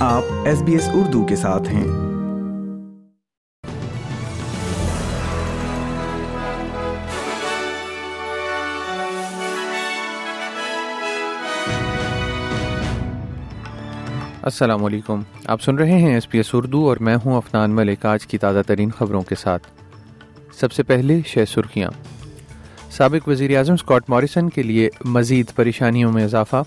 آپ S B S Urdu کے ساتھ ہیں۔ السلام علیکم۔ آپ سن رہے ہیں ایس پی ایس اردو اور میں ہوں افنان ملک آج کی تازہ ترین خبروں کے ساتھ۔ سب سے پہلے شہ سرخیاں۔ سابق وزیر اعظم اسکاٹ موریسن کے لیے مزید پریشانیوں میں اضافہ۔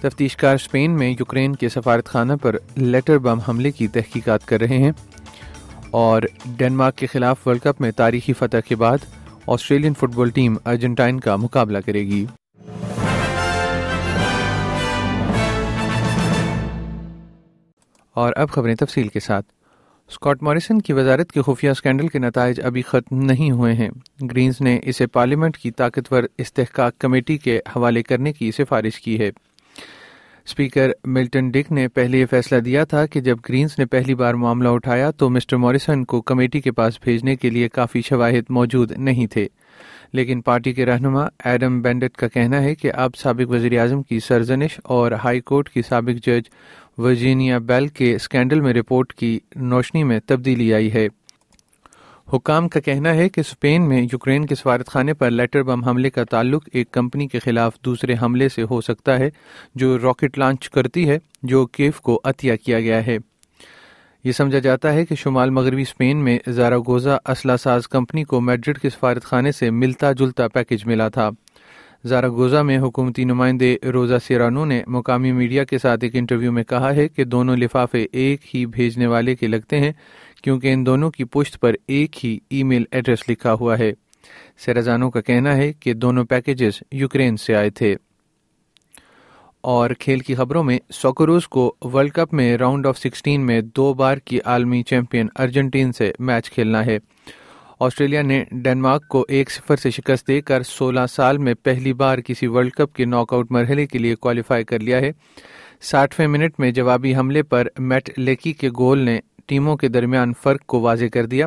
تفتیش کار اسپین میں یوکرین کے سفارت خانہ پر لیٹر بم حملے کی تحقیقات کر رہے ہیں اور ڈینمارک کے خلاف ورلڈ کپ میں تاریخی فتح کے بعد Australian football team Argentine کا مقابلہ کرے گی۔ اور اب خبریں تفصیل کے ساتھ۔ اسکاٹ موریسن کی وزارت کے خفیہ اسکینڈل کے نتائج ابھی ختم نہیں ہوئے ہیں۔ گرینز نے اسے پارلیمنٹ کی طاقتور استحقاق کمیٹی کے حوالے کرنے کی سفارش کی ہے۔ اسپیکر ملٹن ڈک نے پہلے یہ فیصلہ دیا تھا کہ جب گرینز نے پہلی بار معاملہ اٹھایا تو مسٹر موریسن کو کمیٹی کے پاس بھیجنے کے لیے کافی شواہد موجود نہیں تھے۔ لیکن پارٹی کے رہنما ایڈم بینڈٹ کا کہنا ہے کہ اب سابق وزیر اعظم کی سرزنش اور ہائی کورٹ کی سابق جج ورجینیا بیل کے اسکینڈل میں رپورٹ کی روشنی میں تبدیلی آئی ہے۔ حکام کا کہنا ہے کہ اسپین میں یوکرین کے سفارت خانے پر لیٹر بم حملے کا تعلق ایک کمپنی کے خلاف دوسرے حملے سے ہو سکتا ہے، جو راکٹ لانچ کرتی ہے، جو کیف کو عطیہ کیا گیا ہے۔ یہ سمجھا جاتا ہے کہ شمال مغربی اسپین میں زاراگوزا اسلحہ ساز کمپنی کو میڈرڈ کے سفارت خانے سے ملتا جلتا پیکج ملا تھا۔ زاراگوزا میں حکومتی نمائندے روزہ سیرانو نے مقامی میڈیا کے ساتھ ایک انٹرویو میں کہا ہے کہ دونوں لفافے ایک ہی بھیجنے والے کے لگتے ہیں۔ کیونکہ ان دونوں کی پشت پر ایک ہی ای میل ایڈریس لکھا ہوا ہے۔ سیرازانو کا کہنا ہے کہ دونوں پیکجز یوکرین سے آئے تھے۔ اور کھیل کی خبروں میں، سوکروز کو ورلڈ کپ میں راؤنڈ آف سکسٹین میں دو بار کی عالمی چیمپئن ارجنٹین سے میچ کھیلنا ہے۔ آسٹریلیا نے ڈینمارک کو ایک صفر سے شکست دے کر سولہ سال میں پہلی بار کسی ورلڈ کپ کے ناک آؤٹ مرحلے کے لیے کوالیفائی کر لیا ہے۔ ساٹھویں منٹ میں جوابی حملے پر میٹ لیکی کے گول نے ٹیموں کے درمیان فرق کو واضح کر دیا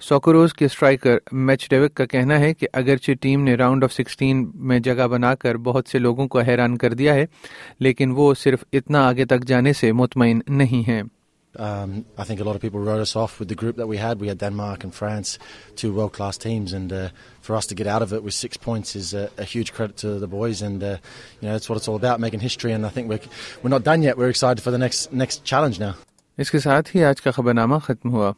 سوکروز کے اسٹرائکر میچ ڈیوک کا کہنا ہے کہ اگرچہ ٹیم نے راؤنڈ آف سکسٹین میں جگہ بنا کر بہت سے لوگوں کو حیران کر دیا ہے لیکن وہ صرف اتنا آگے تک جانے سے مطمئن نہیں ہیں Um, I think a lot of people wrote us off with the group that we had. We had Denmark and France, two world-class teams, and uh, for us to get out of it with six points is a, a huge credit to the boys. And uh, you know that's what it's all about, making history. And I think we're we're not done yet. We're excited for the next next challenge now. اس کے ساتھ ہی آج کا خبر نامہ ختم ہوا۔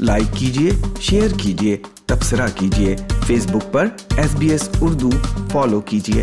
Like کیجیے share کیجیے تبصرہ کیجیے فیس بک پر S B S Urdu follow کیجیے